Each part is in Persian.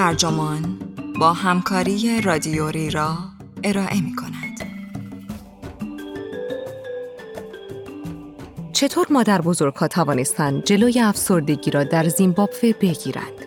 ترجمان با همکاری رادیوری را ارائه می کند. چطور مادر بزرگ ها توانستند جلوی افسردگی را در زیمبابوه بگیرند؟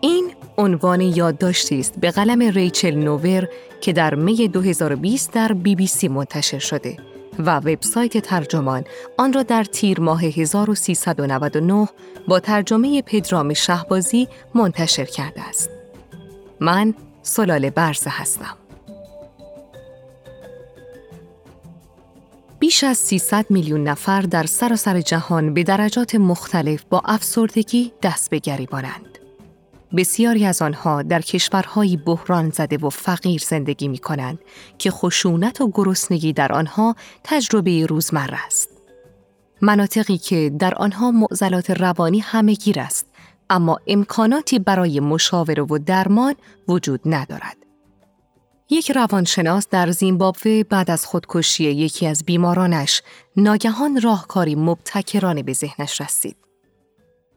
این عنوان یادداشتی است به قلم ریچل نوور که در می 2020 در بی بی سی منتشر شده و وبسایت ترجمان آن را در تیر ماه 1399 با ترجمه پدرام شهبازی منتشر کرده است. من سلال برزه هستم. بیش از 300 میلیون نفر در سراسر جهان به درجات مختلف با افسردگی دست به گریبانند. بسیاری از آنها در کشورهایی بحران زده و فقیر زندگی می کنند که خشونت و گرسنگی در آنها تجربه روزمره است. مناطقی که در آنها معضلات روانی همهگیر است اما امکاناتی برای مشاوره و درمان وجود ندارد. یک روانشناس در زیمبابوه بعد از خودکشی یکی از بیمارانش ناگهان راهکاری مبتکرانه به ذهنش رسید.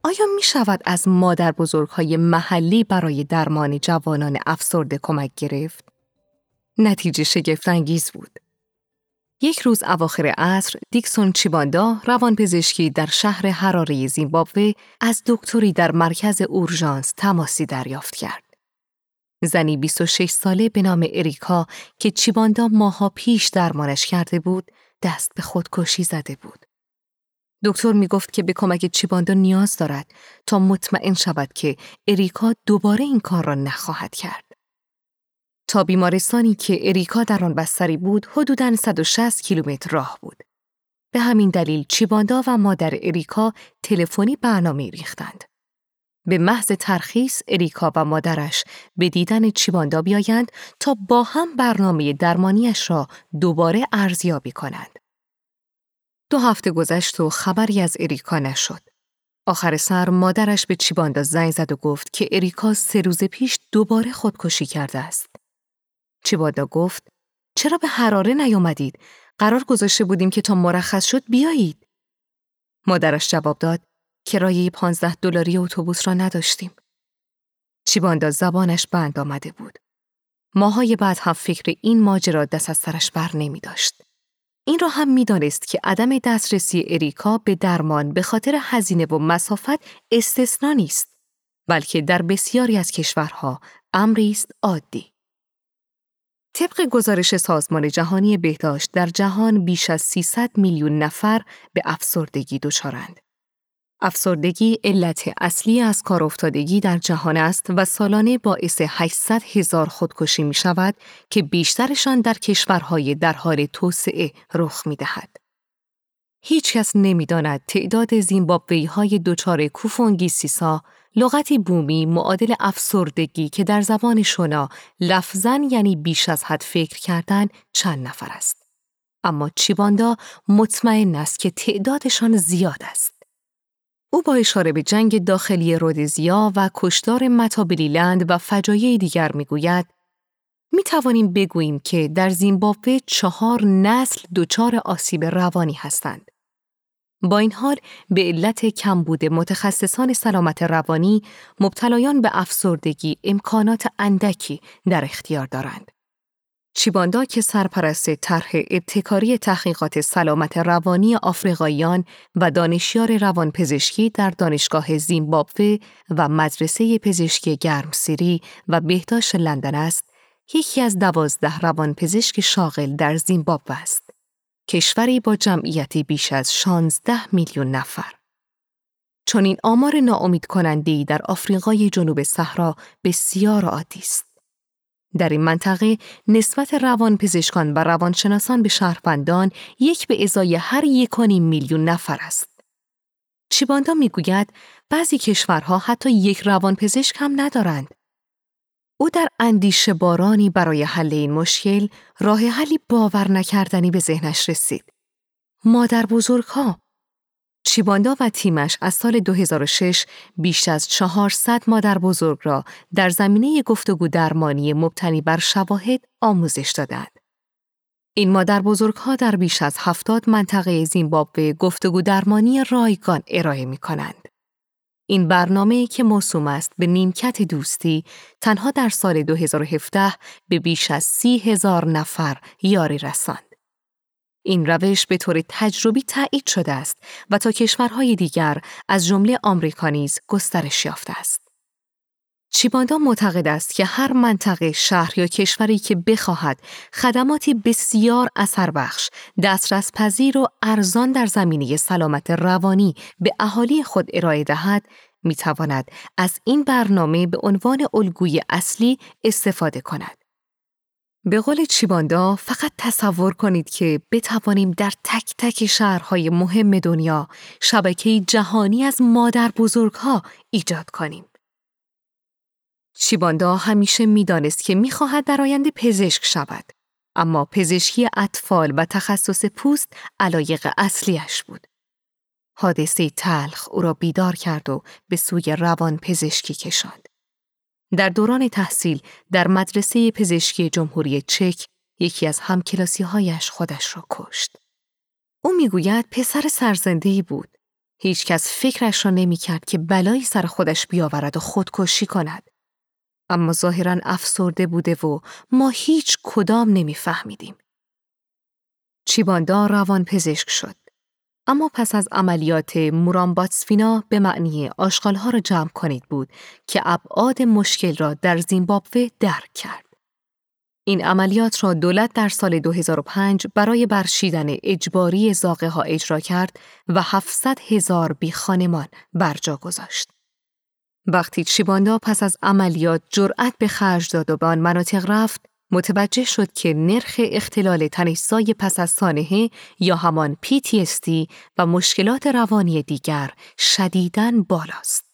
آیا می شود از مادر بزرگ های محلی برای درمان جوانان افسرده کمک گرفت؟ نتیجه شگفتانگیز بود. یک روز اواخر عصر دیکسون چیباندا روانپزشکی در شهر حراره زیمبابوه از دکتری در مرکز اورژانس تماسی دریافت کرد. زنی 26 ساله به نام اریکا که چیباندا ماها پیش درمانش کرده بود دست به خودکشی زده بود. دکتر می گفت که به کمک چیباندا نیاز دارد تا مطمئن شود که اریکا دوباره این کار را نخواهد کرد. تا بیمارستانی که اریکا در آن بستری بود حدوداً 160 کیلومتر راه بود. به همین دلیل چیباندا و مادر اریکا تلفنی برنامه ریختند. به محض ترخیص اریکا و مادرش به دیدن چیباندا بیایند تا با هم برنامه درمانیش را دوباره ارزیابی کنند. دو هفته گذشت و خبری از اریکا نشد. آخر سر مادرش به چیباندا زنگ زد و گفت که اریکا سه روز پیش دوباره خودکشی کرده است. چیباندا گفت چرا به حراره نیامدید؟ قرار گذاشته بودیم که تا مرخص شد بیایید. مادرش جواب داد کرایه پانزده دلاری اتوبوس را نداشتیم. چیباندا زبانش بند آمده بود. ماهای بعد هم فکر این ماجرا دست از سرش بر نمی داشت. این را هم می‌دانست که عدم دسترسی اریکا به درمان به خاطر هزینه و مسافت استثنا نیست بلکه در بسیاری از کشورها امری است عادی. طبق گزارش سازمان جهانی بهداشت در جهان بیش از 300 میلیون نفر به افسردگی دچارند. افسردگی علت اصلی از کار افتادگی در جهان است و سالانه باعث 800 هزار خودکشی می شود که بیشترشان در کشورهای در حال توسعه رخ می دهد. هیچ کس نمی داند تعداد زیمبابوی های دوچار کوفونگیسیسا لغتی بومی معادل افسردگی که در زبان شنا لفظن یعنی بیش از حد فکر کردن چند نفر است. اما چیباندا مطمئن است که تعدادشان زیاد است. او با اشاره به جنگ داخلی رودزیا و کشتار متابلیلند و فجایع دیگر می‌گوید می توانیم بگوییم که در زیمبابوه چهار نسل دچار آسیب روانی هستند. با این حال به علت کمبود متخصصان سلامت روانی مبتلایان به افسردگی امکانات اندکی در اختیار دارند. چیباندا که سرپرست طرح ابتکاری تحقیقات سلامت روانی آفریقاییان و دانشیار روانپزشکی در دانشگاه زیمبابوه و مدرسه پزشکی گرمسیری و بهداشت لندن است، یکی از دوازده روانپزشک شاغل در زیمبابوه است. کشوری با جمعیتی بیش از 16 میلیون نفر. چون این آمار ناامید کننده در آفریقای جنوب صحرا بسیار عادی است. در این منطقه نسبت روانپزشکان و روانشناسان به شهروندان یک به ازای هر یکانی میلیون نفر است. چیباندا می‌گوید بعضی کشورها حتی یک روانپزشک هم ندارند. او در اندیشه بارانی برای حل این مشکل راه حلی باور نکردنی به ذهنش رسید. مادر بزرگ ها چیباندا و تیمش از سال 2006 بیش از 400 مادر بزرگ را در زمینه گفتگو درمانی مبتنی بر شواهد آموزش دادند. این مادر بزرگ ها در بیش از 70 منطقه زیمبابوه گفتگو درمانی رایگان ارائه می کنند. این برنامه که موسوم است به نیمکت دوستی تنها در سال 2017 به بیش از سی هزار نفر یاری رساند. این روش به طور تجربی تایید شده است و تا کشورهای دیگر از جمله آمریکا نیز گسترش یافته است. چیباندا معتقد است که هر منطقه شهر یا کشوری که بخواهد خدماتی بسیار اثر بخش، دسترس پذیر و ارزان در زمینه سلامت روانی به اهالی خود ارائه دهد، می تواند از این برنامه به عنوان الگوی اصلی استفاده کند. به قول چیباندا فقط تصور کنید که بتوانیم در تک تک شهرهای مهم دنیا شبکه جهانی از مادر بزرگها ایجاد کنیم. چیباندا همیشه می‌دانست که می‌خواهد در آینده پزشک شود. اما پزشکی اطفال و تخصص پوست علایق اصلیش بود. حادثه تلخ او را بیدار کرد و به سوی روان پزشکی کشاند. در دوران تحصیل در مدرسه پزشکی جمهوری چک یکی از همکلاسی هایش خودش را کشت. او می‌گوید پسر سرزندهی بود. هیچکس فکرش را نمی کرد که بلایی سر خودش بیاورد و خودکشی کند. اما ظاهرا افسرده بوده و ما هیچ کدام نمیفهمیدیم. چیباندا روان پزشک شد. اما پس از عملیات مورامباتسفینا به معنی آشغالها را جمع کنید بود که ابعاد مشکل را در زیمبابوه درک کرد. این عملیات را دولت در سال 2005 برای برشیدن اجباری زاغه ها اجرا کرد و 700 هزار بی خانمان برجا گذاشت. وقتی چیباندا پس از عملیات جرأت به خرج داد و به آن مناطق رفت، متوجه شد که نرخ اختلال تنشزای پس از سانحه یا همان PTSD و مشکلات روانی دیگر شدیداً بالاست.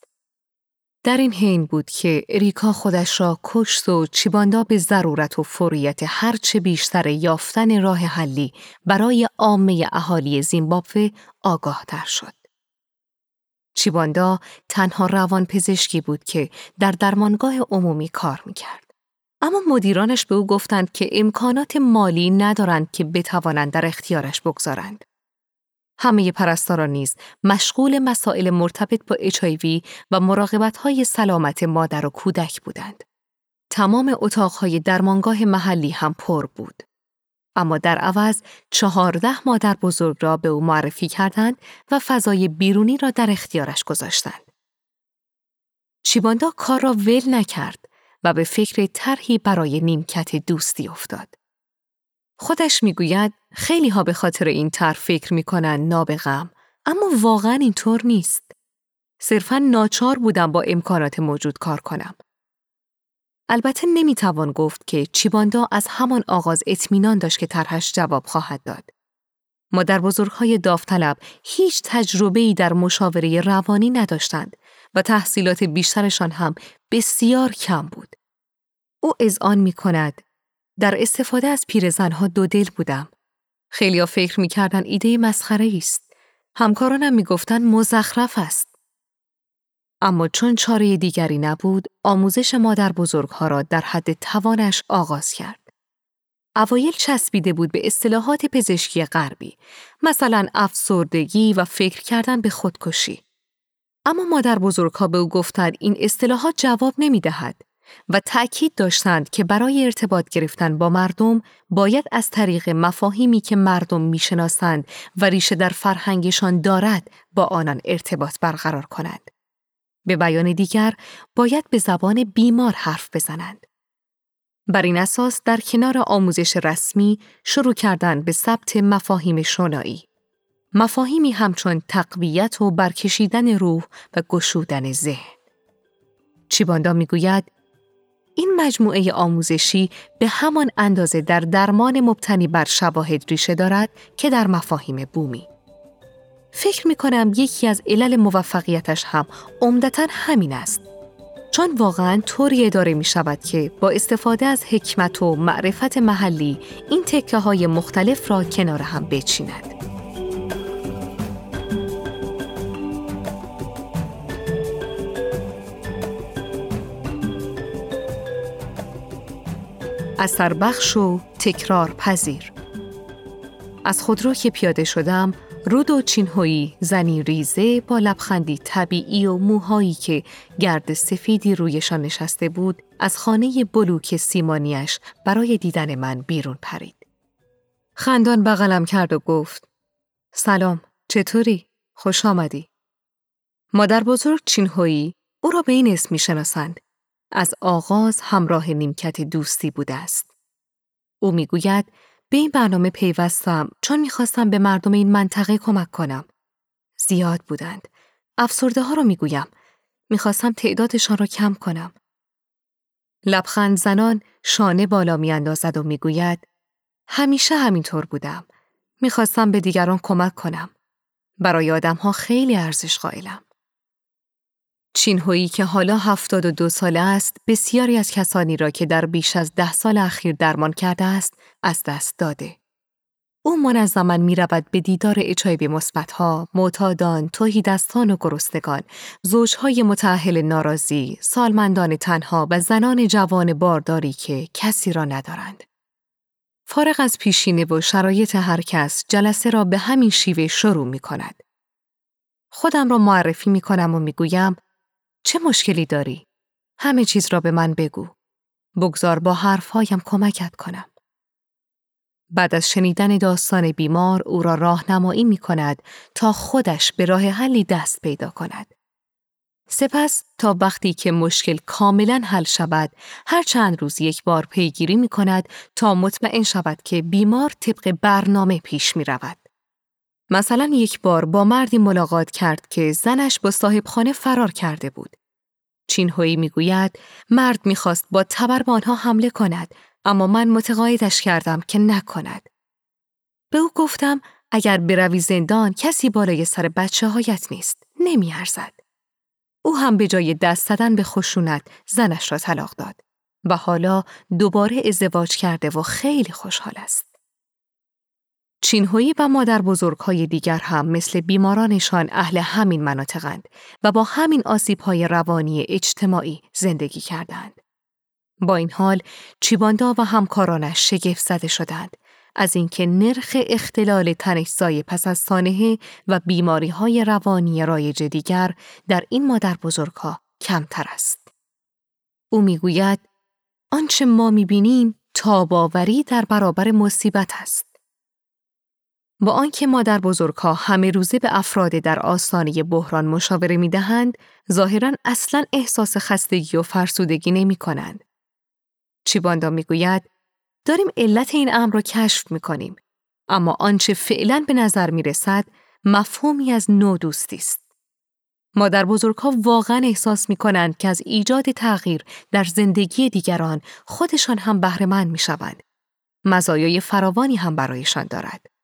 در این حین بود که ریکا خودش را کشت و چیباندا به ضرورت و فوریت هرچه بیشتر یافتن راه حلی برای عامه اهالی زیمبابوه آگاه تر شد. چیباندا تنها روان پزشکی بود که در درمانگاه عمومی کار می‌کرد. اما مدیرانش به او گفتند که امکانات مالی ندارند که بتوانند در اختیارش بگذارند. همه پرستاران نیز مشغول مسائل مرتبط با اچایوی و مراقبت سلامت مادر و کودک بودند. تمام اتاقهای درمانگاه محلی هم پر بود. اما در عوض چهارده مادر بزرگ را به او معرفی کردند و فضای بیرونی را در اختیارش گذاشتند. چیباندا کار را ول نکرد و به فکر طرحی برای نیمکت دوستی افتاد. خودش می‌گوید خیلی ها به خاطر این طرح فکر می‌کنن نابغم اما واقعا اینطور نیست. صرفا ناچار بودم با امکانات موجود کار کنم. البته نمی‌توان گفت که چیباندا از همان آغاز اطمینان داشت که طرحش جواب خواهد داد. مادر بزرگهای داوطلب هیچ تجربه ای در مشاوره روانی نداشتند و تحصیلات بیشترشان هم بسیار کم بود. او آن می کند. در استفاده از پیرزنها دو دل بودم. خیلیا فکر می کردن ایده مسخره است. همکارانم می گفتن مزخرف است. اما چون چاره دیگری نبود، آموزش مادر بزرگها را در حد توانش آغاز کرد. اوایل چسبیده بود به اصطلاحات پزشکی غربی، مثلا افسردگی و فکر کردن به خودکشی. اما مادر بزرگها به او گفتند این اصطلاحات جواب نمی دهد و تأکید داشتند که برای ارتباط گرفتن با مردم باید از طریق مفاهیمی که مردم می‌شناسند و ریشه در فرهنگشان دارد با آنان ارتباط برقرار کنند. به بیان دیگر باید به زبان بیمار حرف بزنند. بر این اساس در کنار آموزش رسمی شروع کردن به ثبت مفاهیم شنایی. مفاهیمی همچون تقویت و برکشیدن روح و گشودن ذهن. چیباندا می‌گوید این مجموعه آموزشی به همان اندازه در درمان مبتنی بر شواهد ریشه دارد که در مفاهیم بومی. فکر می کنم یکی از علل موفقیتش هم عمدتا همین است. چون واقعا طوری اداره می شود که با استفاده از حکمت و معرفت محلی این تکه های مختلف را کنار هم بچیند. اثر بخش و تکرار پذیر از خودرو که پیاده شدم رودو چینهویی زنی ریزه با لبخندی طبیعی و موهایی که گرد سفیدی رویشان نشسته بود از خانه بلوک سیمانیش برای دیدن من بیرون پرید. خندان بغلم کرد و گفت سلام چطوری؟ خوش آمدی. مادر بزرگ چینهویی او را به این اسم می شناسند. از آغاز همراه نیمکت دوستی بوده است. او می‌گوید به این برنامه پیوستم چون می‌خواستم به مردم این منطقه کمک کنم. زیاد بودند. افسرده ها را می‌گویم. می‌خواستم تعدادشان را کم کنم. لبخند زنان شانه بالا میاندازد و می‌گوید همیشه همینطور بودم. می‌خواستم به دیگران کمک کنم. برای آدم ها خیلی ارزش قائلم. چینهویی که حالا هفتاد و دو ساله است بسیاری از کسانی را که در بیش از ده سال اخیر درمان کرده است از دست داده. او منظما می رود به دیدار اچایب مثبتها، معتادان، دستان و گرسنگان، زوجهای متعهل ناراضی، سالمندان تنها و زنان جوان بارداری که کسی را ندارند. فارغ از پیشینه و شرایط هر کس جلسه را به همین شیوه شروع می کند. خودم را معرفی می کنم و می گویم چه مشکلی داری؟ همه چیز را به من بگو. بگذار با حرفهایم کمکت کنم. بعد از شنیدن داستان بیمار او را راهنمایی می کند تا خودش به راه حلی دست پیدا کند. سپس تا وقتی که مشکل کاملا حل شود هر چند روز یک بار پیگیری می کند تا مطمئن شود که بیمار طبق برنامه پیش می رود. مثلا یک بار با مردی ملاقات کرد که زنش با صاحب خانه فرار کرده بود. چینهویی می‌گوید مرد می‌خواست با تبر به آنها حمله کند اما من متقاعدش کردم که نکند. به او گفتم اگر بروی زندان کسی بالای سر بچه هایت نیست. نمیارزد. او هم به جای دست زدن به خشونت زنش را طلاق داد و حالا دوباره ازدواج کرده و خیلی خوشحال است. چینهویی و مادر بزرگهای دیگر هم مثل بیمارانشان اهل همین مناطقند و با همین آسیبهای روانی اجتماعی زندگی کردند. با این حال چیباندا و همکارانش شگفت زده شدند از اینکه نرخ اختلال تنشزای پس از سانحه و بیماری های روانی رایج دیگر در این مادر بزرگها کمتر است. او می‌گوید آنچه ما می‌بینیم تاباوری در برابر مصیبت است. با آنکه مادر بزرگها همه روزه به افراد در آستانه بحران مشاوره می دهند، ظاهرا اصلا احساس خستگی و فرسودگی نمی کنند. چیباندا می گوید داریم علت این امر را کشف می کنیم. اما آنچه فعلا به نظر می رسد مفهومی از نو دوستی است. مادر بزرگها واقعا احساس می کنند که از ایجاد تغییر در زندگی دیگران خودشان هم بهرهمند می شوند. مزایای فراوانی هم برایشان دارد.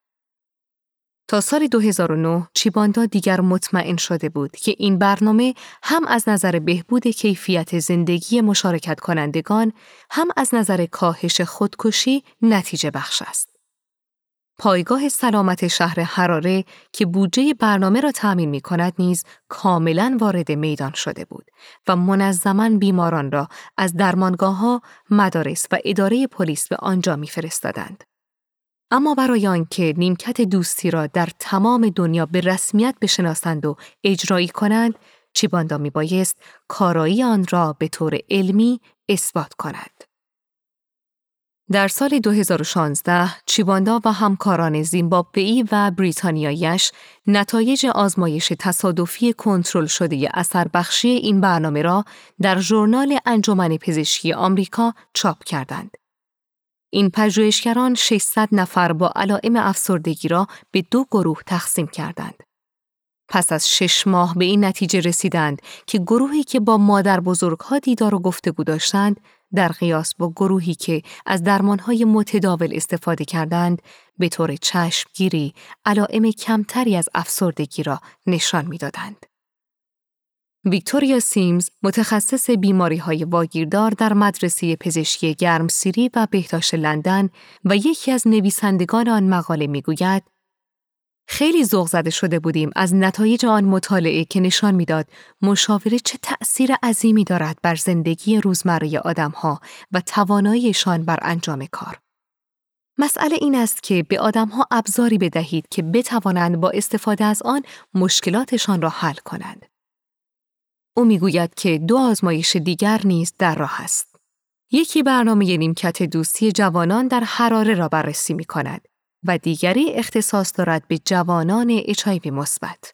تا سال 2009 چیباندا دیگر مطمئن شده بود که این برنامه هم از نظر بهبود کیفیت زندگی مشارکت کنندگان هم از نظر کاهش خودکشی نتیجه بخش است. پایگاه سلامت شهر حراره که بودجه برنامه را تأمین می کند نیز کاملا وارد میدان شده بود و منظما بیماران را از درمانگاه ها، مدارس و اداره پلیس به آنجا میفرستادند. اما برای آنکه نیمکت دوستی را در تمام دنیا به رسمیت بشناسند و اجرایی کنند، چیباندا می بایست کارایی آن را به طور علمی اثبات کند. در سال 2016 چیباندا و همکاران زیمبابوئی و بریتانیایش نتایج آزمایش تصادفی کنترل شده اثر بخشی این برنامه را در ژورنال انجمن پزشکی آمریکا چاپ کردند. این پژوهشگران 600 نفر با علائم افسردگی را به دو گروه تقسیم کردند. پس از شش ماه به این نتیجه رسیدند که گروهی که با مادر بزرگها دیدار و گفتگو داشتند در قیاس با گروهی که از درمانهای متداول استفاده کردند به طور چشمگیری علائم کمتری از افسردگی را نشان می‌دادند. ویکتوریا سیمز متخصص بیماری های واگیردار در مدرسه پزشکی گرمسیری و بهداشت لندن و یکی از نویسندگان آن مقاله می‌گوید خیلی ذوق زده شده بودیم از نتایج آن مطالعه که نشان می‌داد مشاوره چه تأثیر عظیمی دارد بر زندگی روزمره آدمها و تواناییشان بر انجام کار. مسئله این است که به آدمها ابزاری بدهید که بتوانند با استفاده از آن مشکلاتشان را حل کنند. او می‌گوید که دو آزمایش دیگر نیز در راه است. یکی برنامه نیمکت دوستی جوانان در حراره را بررسی می کند و دیگری اختصاص دارد به جوانان اچایوی مثبت.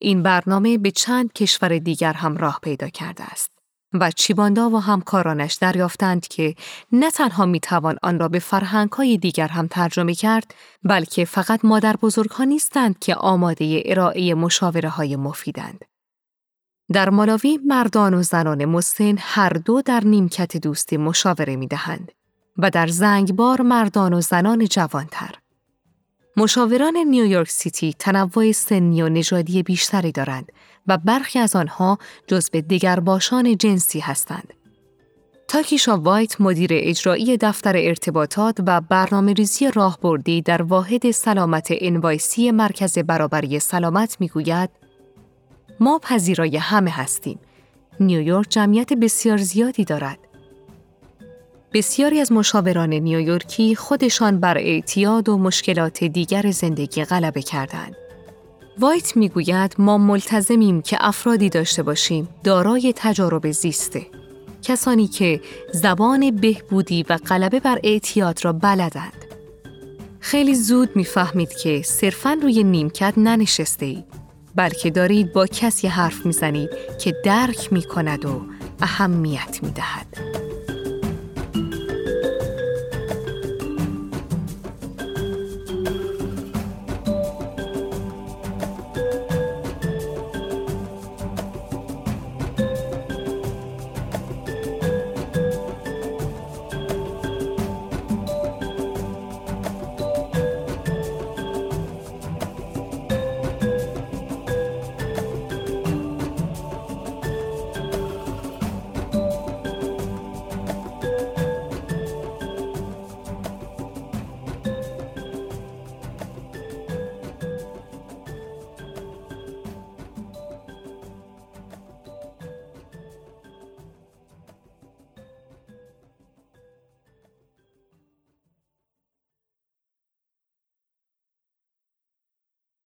این برنامه به چند کشور دیگر هم راه پیدا کرده است و چیباندا و همکارانش دریافتند که نه تنها می توان آن را به فرهنگهای دیگر هم ترجمه کرد بلکه فقط مادر بزرگ ها نیستند که آماده ارائه مشاوره های مفیدند. در مالاوی مردان و زنان مسن هر دو در نیمکت دوستی مشاوره می دهند و در زنگبار مردان و زنان جوانتر. مشاوران نیویورک سیتی تنوع سنی و نژادی بیشتری دارند و برخی از آنها جزو دگرباشان جنسی هستند. تاکیشا وایت مدیر اجرایی دفتر ارتباطات و برنامه ریزی راهبردی در واحد سلامت NYC مرکز برابری سلامت می‌گوید ما پذیرای همه هستیم. نیویورک جمعیت بسیار زیادی دارد. بسیاری از مشاوران نیویورکی خودشان بر اعتیاد و مشکلات دیگر زندگی غلبه کردند. وایت می‌گوید ما ملتزمیم که افرادی داشته باشیم دارای تجارب زیسته. کسانی که زبان بهبودی و غلبه بر اعتیاد را بلدند. خیلی زود می‌فهمید که صرفاً روی نیمکت ننشسته اید بلکه دارید با کسی حرف می‌زنید که درک می‌کند و اهمیت می‌دهد.